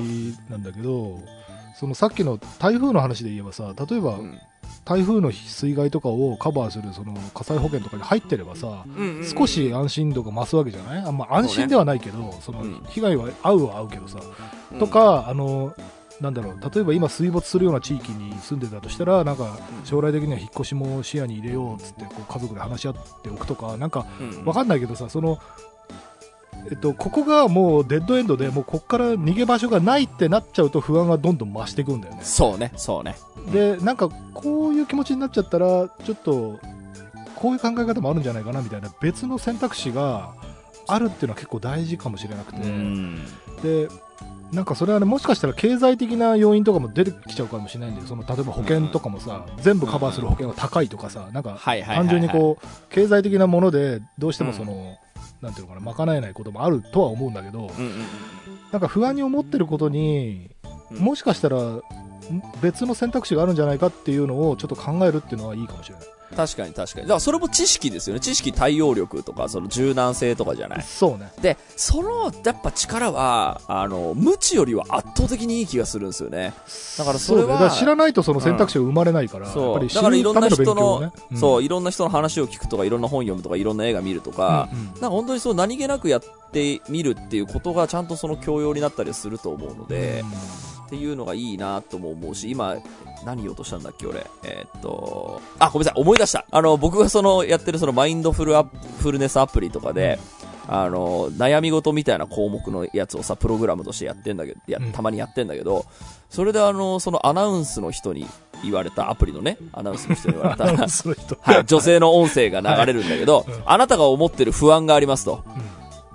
なんだけど、そのさっきの台風の話で言えばさ、例えばうん。台風の水害とかをカバーするその火災保険とかに入ってればさ、少し安心度が増すわけじゃない？あんま安心ではないけど、そのうん。被害は合うは合うけどさ、うん。とか、あの、なんだろう、例えば今水没するような地域に住んでたとしたら、なんか将来的には引っ越しも視野に入れようっつって、こう家族で話し合っておくとか、なんかうん。わかんないけどさ、その、えっと、ここがもうデッドエンドで、もうここから逃げ場所がないってなっちゃうと不安がどんどん増していくんだよね。そうね、そうね。で、なんかこういう気持ちになっちゃったら、ちょっと、こういう考え方もあるんじゃないかなみたいな別の選択肢があるっていうのは結構大事かもしれなくて、うん。で、なんかそれはね、もしかしたら経済的な要因とかも出てきちゃうかもしれないんだよ。その、例えば保険とかもさ、全部カバーする保険が高いとかさ、なんか。単純にこう、経済的なもので、どうしてもその、なんていうのかな、賄えないこともあるとは思うんだけど、うんうんうん。なんか不安に思ってることに、うんもしかしたら、ん別の選択肢があるんじゃないかっていうのをちょっと考えるっていうのはいいかもしれない。確かに確かに。だからそれも知識ですよね。知識対応力とか、その柔軟性とかじゃない。そうね。で、その、やっぱ力は、あの、無知よりは圧倒的にいい気がするんですよね。だからそれはうねだから知らないとその選択肢が生まれないから、やっそう。ぱり知だからいろんな人の、強をね。そう、んいろんな人の話を聞くとか、いろんな本読むとか、いろんな映画見るとか、うんうんなんか本当にそう何気なくやってみるっていうことがちゃんとその教養になったりすると思うので、っていうのがいいなとも思うし、今、何言おうとしたんだっけ、俺。えーっと、あ、ごめんなさい、思い出した。あの、僕がその、やってるそのマインドフルアップフルネスアプリとかで、あの、悩み事みたいな項目のやつをさ、プログラムとしてやってんだけど、やうん、たまにやってんだけど、それであの、そのアナウンスの人に言われた、アプリのね、アナウンスの人に言われた。はい、女性の音声が流れるんだけど、あなたが思ってる不安がありますと。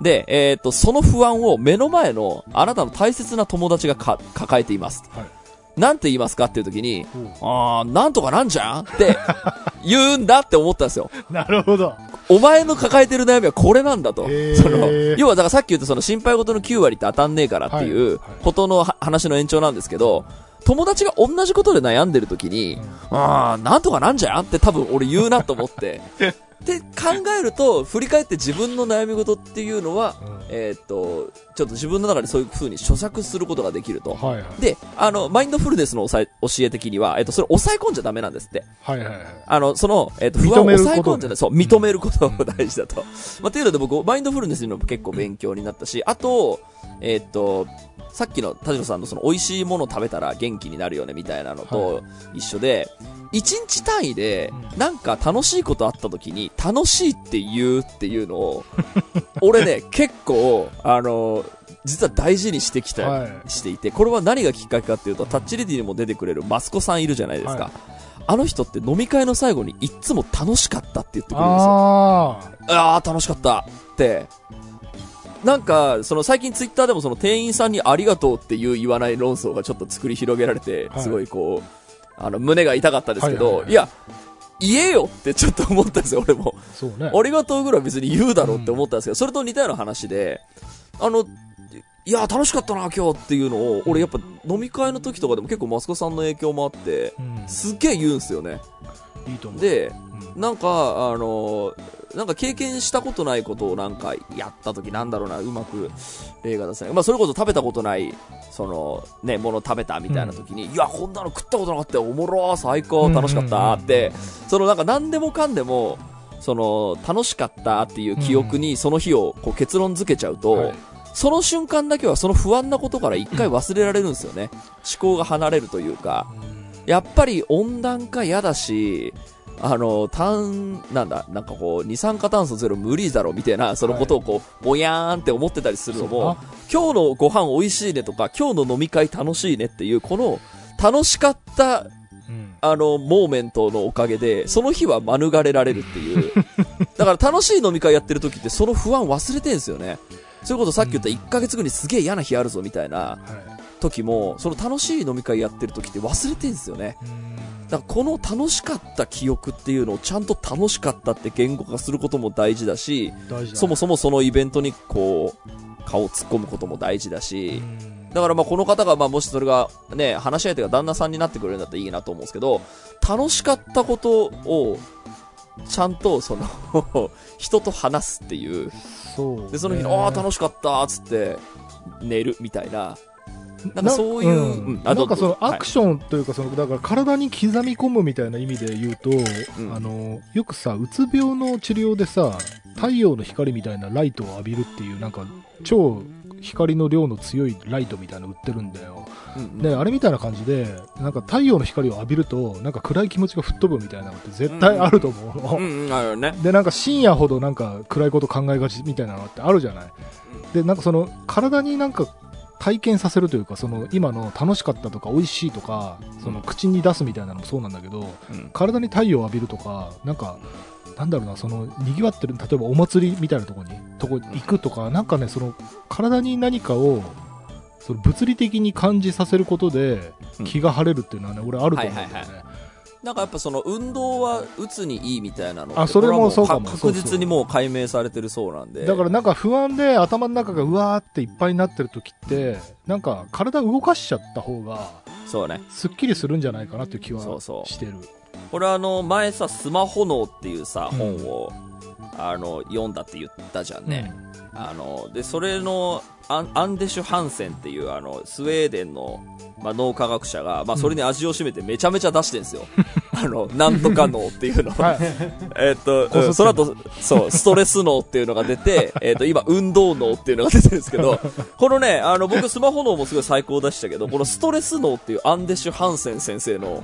で、えっ、と、その不安を目の前のあなたの大切な友達がか抱えています。はい。なんて言いますかっていう時に、おあー、なんとかなんじゃんって 言うんだって思ったんですよ。なるほど。お前の抱えてる悩みはこれなんだと。その、要はだからさっき言ったその心配事の9割って当たんねえからっていうことのは話の延長なんですけど、友達が同じことで悩んでる時に、あー、なんとかなんじゃんって多分俺言うなと思って。って考えると、振り返って自分の悩み事っていうのは、うんえーっと、ちょっと自分の中でそういう風に咀嚼することができると。はいはい。で、あの、マインドフルネスの教え教え的には、えっと、それ抑え込んじゃダメなんですって。はいはいはい。あの、その、えっ、と、不安を抑え込んじゃない。そう、認めることが大事だと。まあ、というので僕、マインドフルネスの結構勉強になったし、あと、えっ、と、さっきの田代さんのその美味しいもの食べたら元気になるよねみたいなのと一緒で、一日単位でなんか楽しいことあった時に楽しいって言うっていうのを、俺ね、結構、あの、実は大事にしてきた、はいしていて、これは何がきっかけかっていうと、タッチレディにも出てくれるマスコさんいるじゃないですか。はいあの人って飲み会の最後にいっつも楽しかったって言ってくれるんですよ。ああ楽しかったって。なんか、その最近ツイッターでもその店員さんにありがとうっていう言わない論争がちょっと作り広げられて、はいすごいこう、あの、胸が痛かったですけど、いはいはいはいや、言えよってちょっと思ったんですよ、俺も。あ、そうね。ありがとうぐらい別に言うだろうって思ったんですけど、それと似たような話で、あの、いや、楽しかったな、今日っていうのを、俺やっぱ飲み会の時とかでも結構マスコさんの影響もあって、うんすっげえ言うんすよね。いいと思う。で、うん、なんか、あの、なんか経験したことないことをなんかやった時なんだろうな、うまく例が出せない。まあそれこそ食べたことない、その、ね、もの食べたみたいな時に、いや、こんなの食ったことなかったよ、おもろー、最高、楽しかったって、そのなんか何でもかんでも、その、楽しかったっていう記憶にその日をこう結論付けちゃうと、はいその瞬間だけはその不安なことから一回忘れられるんですよね。思考が離れるというか。やっぱり温暖化嫌だし、あの、炭、なんだ、なんかこう、二酸化炭素ゼロ無理だろみたいな、そのことをこう、ぼやーんって思ってたりするのも、今日のご飯美味しいねとか、今日の飲み会楽しいねっていう、この、楽しかった、うんあの、モーメントのおかげで、その日は免れられるっていう。だから楽しい飲み会やってる時って、その不安忘れてんすよね。そういうことさっき言った1ヶ月後にすげえ嫌な日あるぞみたいなはい時も、その楽しい飲み会やってる時って忘れてんすよね。うんだからこの楽しかった記憶っていうのをちゃんと楽しかったって言語化することも大事だし、大事だねそもそもそのイベントにこう、顔を突っ込むことも大事だうし、んだからまあこの方がまあもしそれがね、話し相手が旦那さんになってくれるんだったらいいなと思うんですけど、楽しかったことを、ちゃんとその、人と話すっていう。そうねで、その日に、ああ、楽しかったっつって、寝るみたいな。なんかそういう、んうんなんかそのはいアクションというか、その、だから体に刻み込むみたいな意味で言うと、んあの、よくさ、うつ病の治療でさ、太陽の光みたいなライトを浴びるっていう、なんか、超光の量の強いライトみたいなの売ってるんだよ。うんうんで、あれみたいな感じで、なんか太陽の光を浴びると、なんか暗い気持ちが吹っ飛ぶみたいなのって絶対あると思うの。うんね。で、なんか深夜ほどなんか暗いこと考えがちみたいなのってあるじゃない。で、なんかその体になんか体験させるというか、その今の楽しかったとか美味しいとか、その口に出すみたいなのもそうなんだけど、うん。体に太陽を浴びるとか、なんか、なんだろうな、その、賑わってる、例えばお祭りみたいなとこに、とこ行くとか、なんかね、その、体に何かを、その物理的に感じさせることでうん。気が晴れるっていうのはね、俺あると思うんだよね。はいはいなんかやっぱその運動はうつにいいみたいなのあそれもそうかもか確実にもう解明されてるそうなんで。だからなんか不安で頭の中がうわーっていっぱいになってる時って、なんか体動かしちゃった方が、そうね。すっきりするんじゃないかなっていう気はしてる。これあの、前さ、スマホ脳っていうさ、うん本を、あの、読んだって言ったじゃんね。あの、で、それの、アンデシュ・ハンセンっていう、あの、スウェーデンの、まあ、脳科学者が、まあ、それに味を占めてめちゃめちゃ出してんですよ。あの、なんとか脳っていうのを。はい。えっと、その後、そう、ストレス脳っていうのが出て、えっと、今、運動脳っていうのが出てるんですけど、このね、あの、僕、スマホ脳もすごい最高でしたけど、このストレス脳っていうアンデシュ・ハンセン先生の、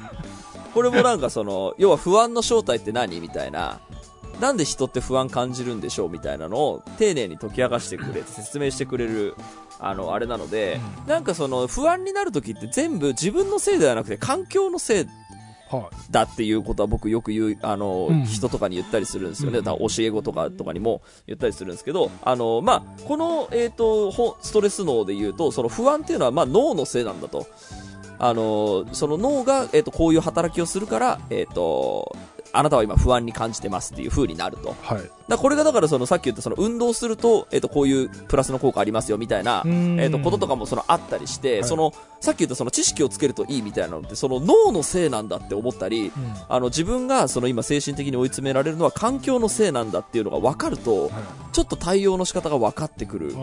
これもなんかその、要は不安の正体って何？みたいな、なんで人って不安感じるんでしょうみたいなのを丁寧に解き明かしてくれて説明してくれる、あの、あれなので、なんかその不安になる時って全部自分のせいではなくて環境のせいはだっていうことは僕よく言う、あの、うん人とかに言ったりするんですよね。うんだから教え子とかとかにも言ったりするんですけど、あの、まあ、この、えっ、と、ほストレス脳で言うと、その不安っていうのは、まあ、脳のせいなんだと。あの、その脳が、えっ、と、こういう働きをするから、えっ、と、あなたは今不安に感じてますっていう風になると。はい。だこれがだからそのさっき言ったその運動すると、えっ、と、こういうプラスの効果ありますよみたいな、うん。えっ、と、こととかもそのあったりして、はい。その、さっき言ったその知識をつけるといいみたいなのって、その脳のせいなんだって思ったり、うん。あの、自分がその今精神的に追い詰められるのは環境のせいなんだっていうのが分かると、はい。ちょっと対応の仕方が分かってくる。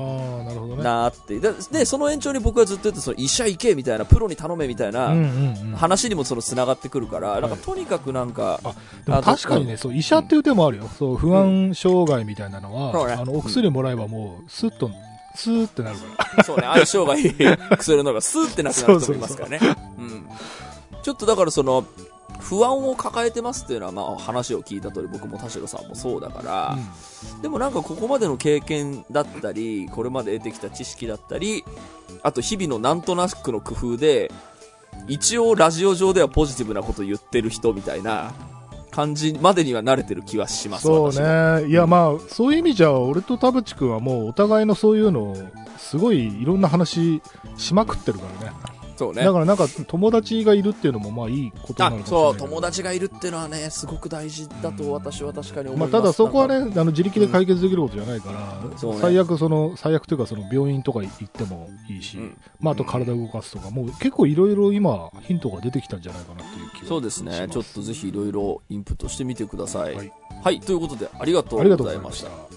なって。ででその延長に僕はずっと言ってその医者行けみたいなプロに頼めみたいな。話にもその繋がってくるから、なんかはい。とにかくなんか、確かにね、そう、医者っていう手もあるよ。そう、不安障害みたいなのは、ねあの、お薬もらえばもう、スッと、スーってなるから。そうね、相性がいい薬の方がスーってなくなる人もいますからね。うん。ちょっとだからその、不安を抱えてますっていうのは、まあ話を聞いた通り僕も田代さんもそうだから、でもなんかここまでの経験だったり、これまで得てきた知識だったり、あと日々のなんとなくの工夫で、一応ラジオ上ではポジティブなこと言ってる人みたいな感じまでには慣れてる気はします、そう。ね。いや、まあ、そういう意味じゃ、俺と田淵君はもう、お互いのそういうのを、すごいいろんな話しまくってるからね。そうねだ。からなんか、友達がいるっていうのも、まあ、いいことなあのかもしれないそう、友達がいるっていうのはね、すごく大事だと私は確かに思いまあ、ます。ただそこはね、あの自力で解決できることじゃないから、そうね最悪その、最悪というかその病院とか行ってもいいし、うんまあ、あと体を動かすとか、もう結構いろいろ今、ヒントが出てきたんじゃないかなっていう気がそうですね。ちょっとぜひいろいろインプットしてみてください。ははいい。ということで、ありがとうございました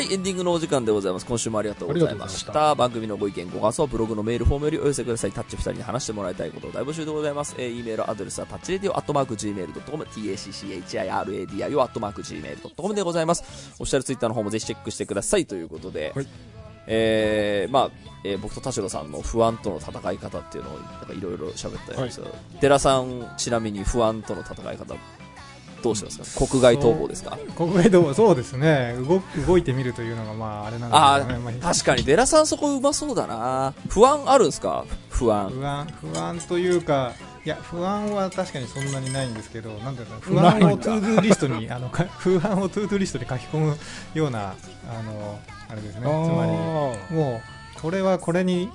はい、エンディングのお時間でございます。今週もありがとうございましありがとうございまた。番組のご意見、ご感想はブログのメールフォームよりお寄せください。タッチ2人に話してもらいたいことを大募集でございます。えー、e メールアドレスはタッチレディオアットマーク Gmail.com、tacchiradio アットマーク Gmail.com でございます。オフィシャルツイッターの方もぜひチェックしてくださいということで、はいえー、まあ、えー僕と田代さんの不安との戦い方っていうのをなんかいろいろ喋ったんですけど、寺さん、ちなみに不安との戦い方、どうしてますか？国外逃亡ですか？国外どうそうですね。動く動いてみるというのがまああれなんあですね、まあ、確かに、デラさんそこうまそうだな。不安あるんですか？不安。不安不安というかいや不安は確かにそんなにないんですけどなんていうの不安をトゥードゥーリストに あのか不安をトゥードゥーリストに書き込むようなあのあれですね。つまりあもうこれはこれに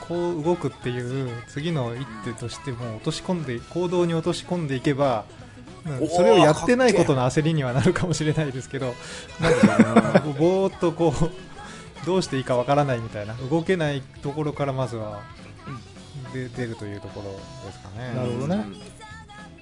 ここう動くっていう次の一手としてもう落とし込んで行動に落とし込んでいけばそれをやってないことの焦りにはなるかもしれないですけどなんかな ぼーっとこうどうしていいかわからないみたいな動けないところからまずはで出るというところですかね。なるほどね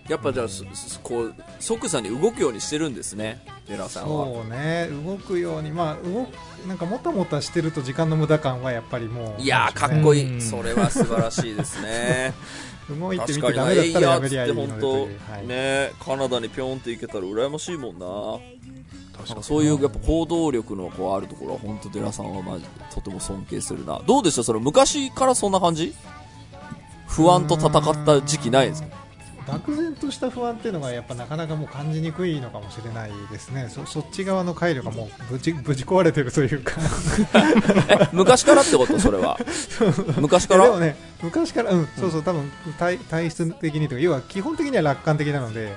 やっぱじゃあ、すすこう、即座に動くようにしてるんですね、デラさんは。そうね動くようにまあ動くなんかもたもたしてると時間の無駄感はやっぱりもういやー、かっこいい。うんそれは素晴らしいですね。動いてみ確かにな、てダメだったらやめりゃいいのって本当、でという、はいね、カナダにぴょんって行けたら羨ましいもんな。確なんかそういうやっぱ行動力のこうあるところは本当デラさんはまじとても尊敬するな。どうでした？その昔からそんな感じ？不安と戦った時期ないんですか？漠然とした不安っていうのがやっぱなかなかもう感じにくいのかもしれないですね。そそっち側の回路がもうぶちぶち壊れてるというか。え、昔からってことそれは。昔から？でもね昔からうんそうそう多分体体質的にというか要は基本的には楽観的なので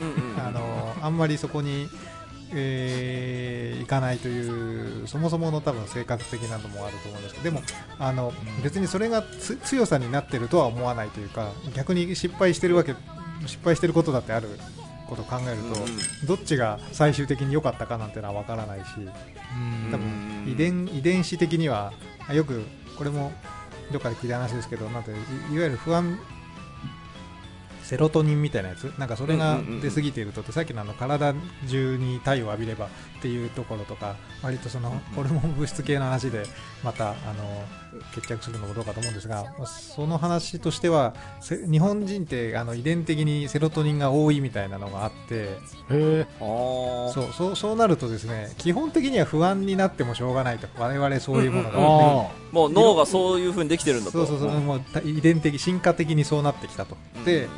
うんうん。あのあんまりそこに、えー、いかないというそもそもの多分性格的なのもあると思うんですけどでもあの別にそれがつ強さになってるとは思わないというか逆に失敗してるわけ失敗してることだってあることを考えると、どっちが最終的に良かったかなんてのは分からないしうん。多分遺伝遺伝子的にはあよくこれもどっかで聞いた話ですけどなんていいわゆる不安セロトニンみたいなやつ？なんかそれがうんうんうんうん。出過ぎているとってさっきのあの体中に太陽を浴びればっていうところとか割とそのホルモン物質系の話でまたあの決着するのもどうかと思うんですがその話としてはせ日本人ってあの遺伝的にセロトニンが多いみたいなのがあってそうそうそうなるとですね基本的には不安になってもしょうがないと。我々そういうものが、もう脳がそういう風にできてるんだと。そうそうそう、もうた遺伝的進化的にそうなってきたと、で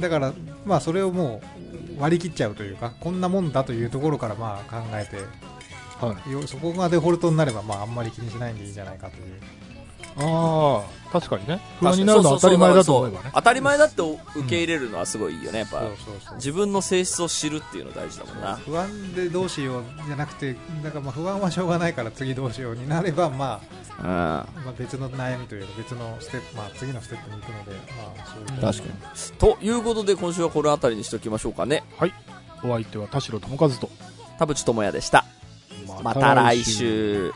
だからまあそれをも割り切っちゃうというかこんなもんだというところからまあ考えてはい。よそこがデフォルトになればまああんまり気にしないんでいいんじゃないかというああ、確かにね。不安になるのは当たり前だと思えばね。当たり前だって受け入れるのはすごいいいよね、やっぱ。自分の性質を知るっていうの大事だもんな。不安でどうしようじゃなくてだからまあ不安はしょうがないから次どうしようになればまうん。あ、まあ、別の悩みというか別のステップ、まあ、次のステップに行くのでまあそういう確かに。ということで今週はこの辺りにしておきましょうかね。お相手は田代智和と。田淵智也でした。また来週。